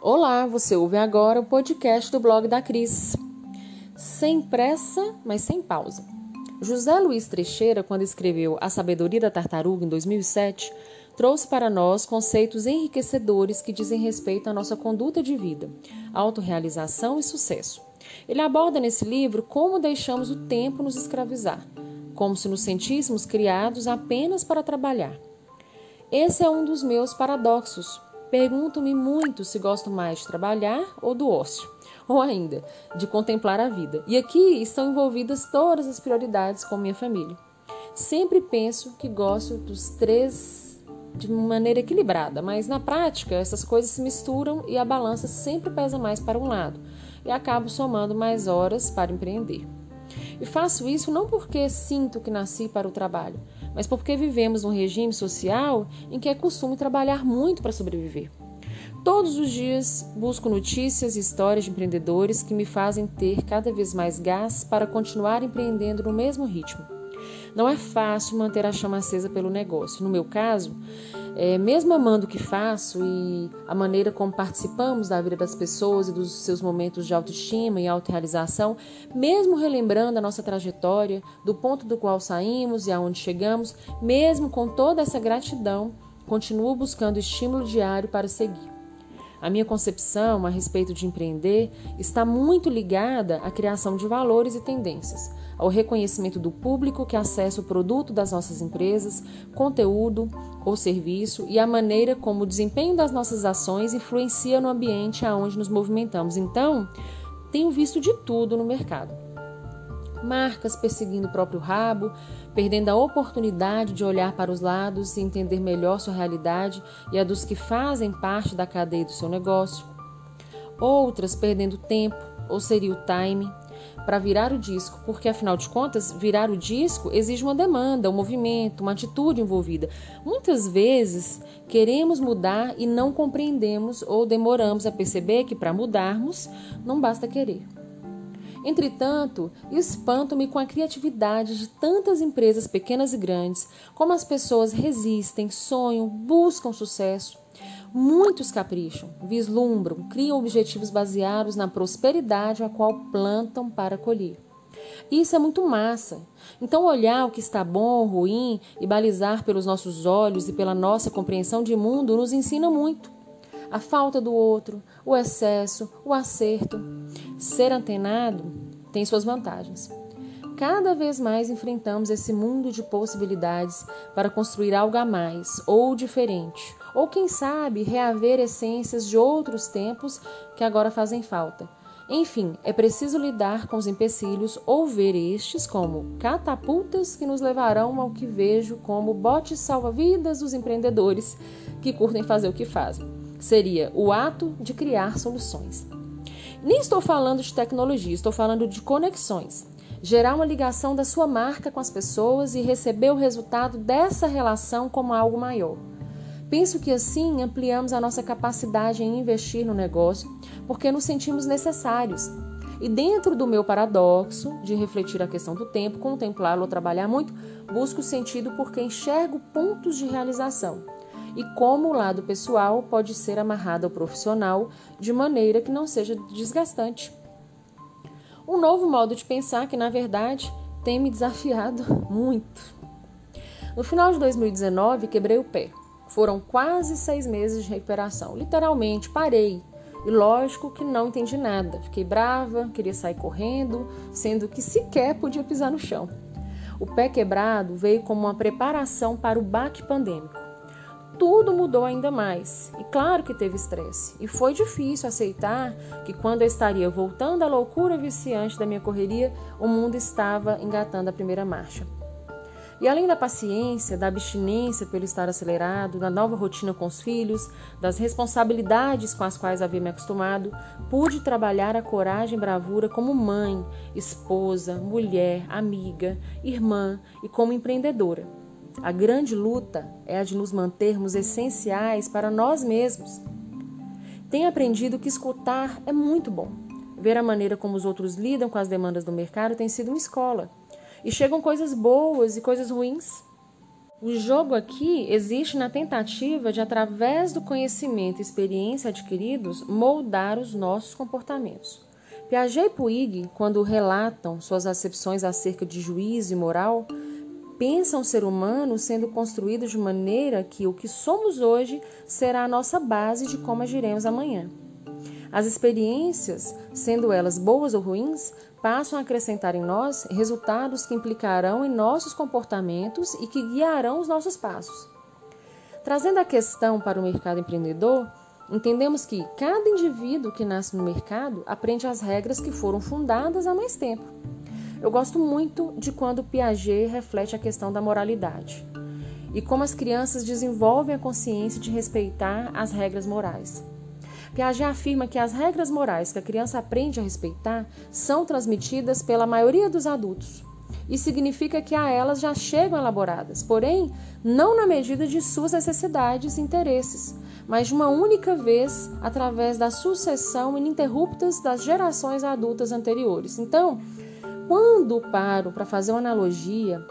Olá, você ouve agora o podcast do blog da Cris. Sem pressa, mas sem pausa. José Luiz Trecheira, quando escreveu A Sabedoria da Tartaruga em 2007, trouxe para nós conceitos enriquecedores que dizem respeito à nossa conduta de vida, autorrealização e sucesso. Ele aborda nesse livro como deixamos o tempo nos escravizar, como se nos sentíssemos criados apenas para trabalhar. Esse é um dos meus paradoxos, Pergunto-me muito se gosto mais de trabalhar ou do ócio, ou ainda de contemplar a vida. E aqui estão envolvidas todas as prioridades com minha família. Sempre penso que gosto dos três de maneira equilibrada, mas na prática essas coisas se misturam e a balança sempre pesa mais para um lado e acabo somando mais horas para empreender. E faço isso não porque sinto que nasci para o trabalho, mas porque vivemos num regime social em que é costume trabalhar muito para sobreviver. Todos os dias busco notícias e histórias de empreendedores que me fazem ter cada vez mais gás para continuar empreendendo no mesmo ritmo. Não é fácil manter a chama acesa pelo negócio. No meu caso, é, mesmo amando o que faço e a maneira como participamos da vida das pessoas e dos seus momentos de autoestima e autorrealização, mesmo relembrando a nossa trajetória, do ponto do qual saímos e aonde chegamos, mesmo com toda essa gratidão, continuo buscando estímulo diário para seguir. A minha concepção a respeito de empreender está muito ligada à criação de valores e tendências, ao reconhecimento do público que acessa o produto das nossas empresas, conteúdo ou serviço e a maneira como o desempenho das nossas ações influencia no ambiente aonde nos movimentamos. Então, tenho visto de tudo no mercado marcas perseguindo o próprio rabo, perdendo a oportunidade de olhar para os lados e entender melhor sua realidade e a dos que fazem parte da cadeia do seu negócio. Outras perdendo tempo, ou seria o time, para virar o disco, porque afinal de contas, virar o disco exige uma demanda, um movimento, uma atitude envolvida. Muitas vezes queremos mudar e não compreendemos ou demoramos a perceber que para mudarmos não basta querer. Entretanto, espanto-me com a criatividade de tantas empresas pequenas e grandes, como as pessoas resistem, sonham, buscam sucesso. Muitos capricham, vislumbram, criam objetivos baseados na prosperidade a qual plantam para colher. Isso é muito massa. Então, olhar o que está bom ou ruim e balizar pelos nossos olhos e pela nossa compreensão de mundo nos ensina muito a falta do outro, o excesso, o acerto. Ser antenado tem suas vantagens. Cada vez mais enfrentamos esse mundo de possibilidades para construir algo a mais ou diferente, ou quem sabe reaver essências de outros tempos que agora fazem falta. Enfim, é preciso lidar com os empecilhos ou ver estes como catapultas que nos levarão ao que vejo como botes salva-vidas dos empreendedores que curtem fazer o que fazem seria o ato de criar soluções. Nem estou falando de tecnologia, estou falando de conexões. Gerar uma ligação da sua marca com as pessoas e receber o resultado dessa relação como algo maior. Penso que assim ampliamos a nossa capacidade em investir no negócio, porque nos sentimos necessários. E dentro do meu paradoxo de refletir a questão do tempo, contemplá-lo ou trabalhar muito, busco sentido porque enxergo pontos de realização e como o lado pessoal pode ser amarrado ao profissional de maneira que não seja desgastante. Um novo modo de pensar que, na verdade, tem me desafiado muito. No final de 2019, quebrei o pé. Foram quase seis meses de recuperação. Literalmente, parei. E lógico que não entendi nada. Fiquei brava, queria sair correndo, sendo que sequer podia pisar no chão. O pé quebrado veio como uma preparação para o baque pandêmico tudo mudou ainda mais. E claro que teve estresse. E foi difícil aceitar que quando eu estaria voltando à loucura viciante da minha correria, o mundo estava engatando a primeira marcha. E além da paciência, da abstinência pelo estar acelerado, da nova rotina com os filhos, das responsabilidades com as quais havia me acostumado, pude trabalhar a coragem e bravura como mãe, esposa, mulher, amiga, irmã e como empreendedora. A grande luta é a de nos mantermos essenciais para nós mesmos. Tenho aprendido que escutar é muito bom. Ver a maneira como os outros lidam com as demandas do mercado tem sido uma escola. E chegam coisas boas e coisas ruins. O jogo aqui existe na tentativa de, através do conhecimento e experiência adquiridos, moldar os nossos comportamentos. Piaget e Puig, quando relatam suas acepções acerca de juízo e moral, pensam o ser humano sendo construído de maneira que o que somos hoje será a nossa base de como agiremos amanhã. As experiências, sendo elas boas ou ruins, passam a acrescentar em nós resultados que implicarão em nossos comportamentos e que guiarão os nossos passos. Trazendo a questão para o mercado empreendedor, entendemos que cada indivíduo que nasce no mercado aprende as regras que foram fundadas há mais tempo. Eu gosto muito de quando Piaget reflete a questão da moralidade e como as crianças desenvolvem a consciência de respeitar as regras morais. Piaget afirma que as regras morais que a criança aprende a respeitar são transmitidas pela maioria dos adultos. Isso significa que a elas já chegam elaboradas, porém, não na medida de suas necessidades e interesses, mas de uma única vez através da sucessão ininterruptas das gerações adultas anteriores. Então, quando paro para fazer uma analogia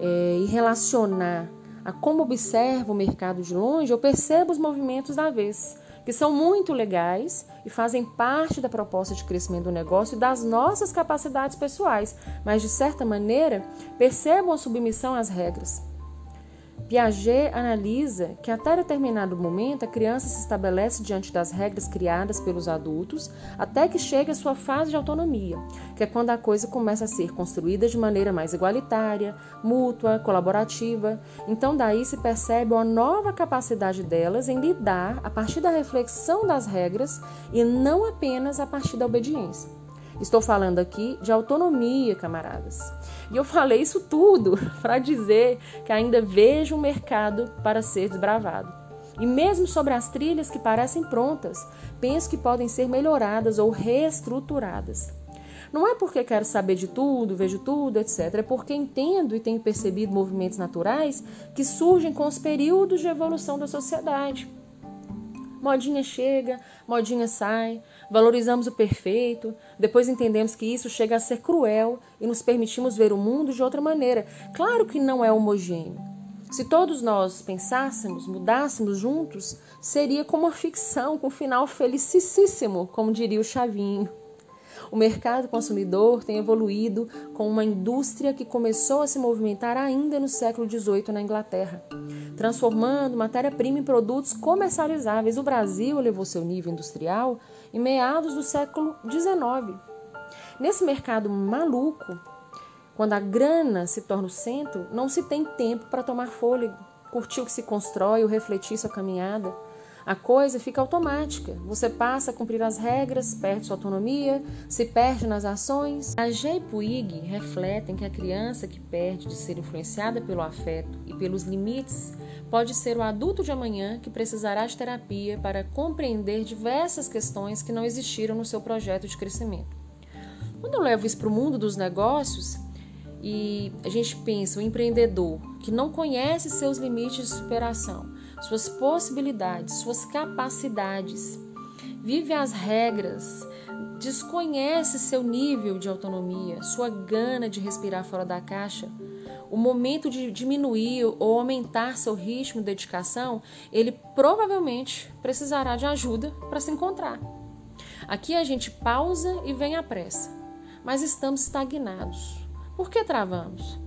é, e relacionar a como observo o mercado de longe, eu percebo os movimentos da vez que são muito legais e fazem parte da proposta de crescimento do negócio e das nossas capacidades pessoais, mas de certa maneira percebam a submissão às regras. Piaget analisa que até determinado momento a criança se estabelece diante das regras criadas pelos adultos até que chegue a sua fase de autonomia, que é quando a coisa começa a ser construída de maneira mais igualitária, mútua, colaborativa. Então daí se percebe uma nova capacidade delas em lidar a partir da reflexão das regras e não apenas a partir da obediência. Estou falando aqui de autonomia, camaradas. E eu falei isso tudo para dizer que ainda vejo um mercado para ser desbravado. E mesmo sobre as trilhas que parecem prontas, penso que podem ser melhoradas ou reestruturadas. Não é porque quero saber de tudo, vejo tudo, etc. É porque entendo e tenho percebido movimentos naturais que surgem com os períodos de evolução da sociedade. Modinha chega, modinha sai, valorizamos o perfeito, depois entendemos que isso chega a ser cruel e nos permitimos ver o mundo de outra maneira. Claro que não é homogêneo. Se todos nós pensássemos, mudássemos juntos, seria como uma ficção com um final felicíssimo, como diria o Chavinho. O mercado consumidor tem evoluído com uma indústria que começou a se movimentar ainda no século XVIII na Inglaterra, transformando matéria-prima em produtos comercializáveis. O Brasil elevou seu nível industrial em meados do século XIX. Nesse mercado maluco, quando a grana se torna o centro, não se tem tempo para tomar fôlego, curtir o que se constrói ou refletir sua caminhada. A coisa fica automática. Você passa a cumprir as regras, perde sua autonomia, se perde nas ações. A e Puig refletem que a criança que perde de ser influenciada pelo afeto e pelos limites pode ser o adulto de amanhã que precisará de terapia para compreender diversas questões que não existiram no seu projeto de crescimento. Quando eu levo isso para o mundo dos negócios e a gente pensa o empreendedor que não conhece seus limites de superação, suas possibilidades, suas capacidades, vive as regras, desconhece seu nível de autonomia, sua gana de respirar fora da caixa, o momento de diminuir ou aumentar seu ritmo de dedicação, ele provavelmente precisará de ajuda para se encontrar. Aqui a gente pausa e vem à pressa, mas estamos estagnados. Por que travamos?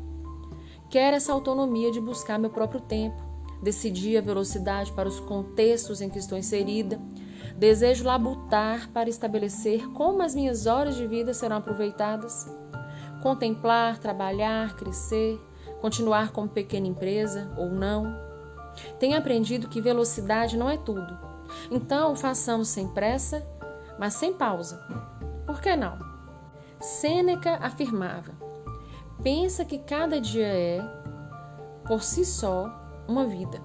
Quero essa autonomia de buscar meu próprio tempo, decidir a velocidade para os contextos em que estou inserida. Desejo labutar para estabelecer como as minhas horas de vida serão aproveitadas. Contemplar, trabalhar, crescer, continuar como pequena empresa ou não. Tenho aprendido que velocidade não é tudo. Então, façamos sem pressa, mas sem pausa. Por que não? Sêneca afirmava: pensa que cada dia é, por si só, uma vida.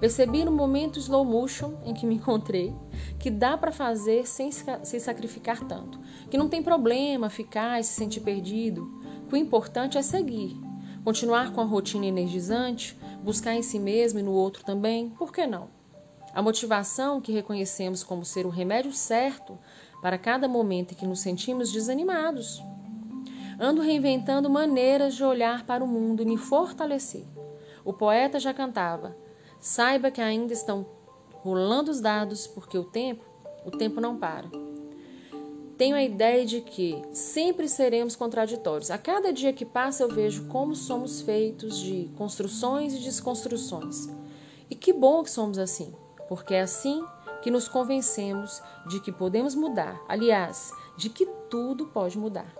Percebi no momento slow motion em que me encontrei que dá para fazer sem se sacrificar tanto, que não tem problema ficar e se sentir perdido, que o importante é seguir, continuar com a rotina energizante, buscar em si mesmo e no outro também, por que não? A motivação que reconhecemos como ser o remédio certo para cada momento em que nos sentimos desanimados. Ando reinventando maneiras de olhar para o mundo e me fortalecer O poeta já cantava: Saiba que ainda estão rolando os dados, porque o tempo, o tempo não para. Tenho a ideia de que sempre seremos contraditórios. A cada dia que passa, eu vejo como somos feitos de construções e desconstruções. E que bom que somos assim, porque é assim que nos convencemos de que podemos mudar aliás, de que tudo pode mudar.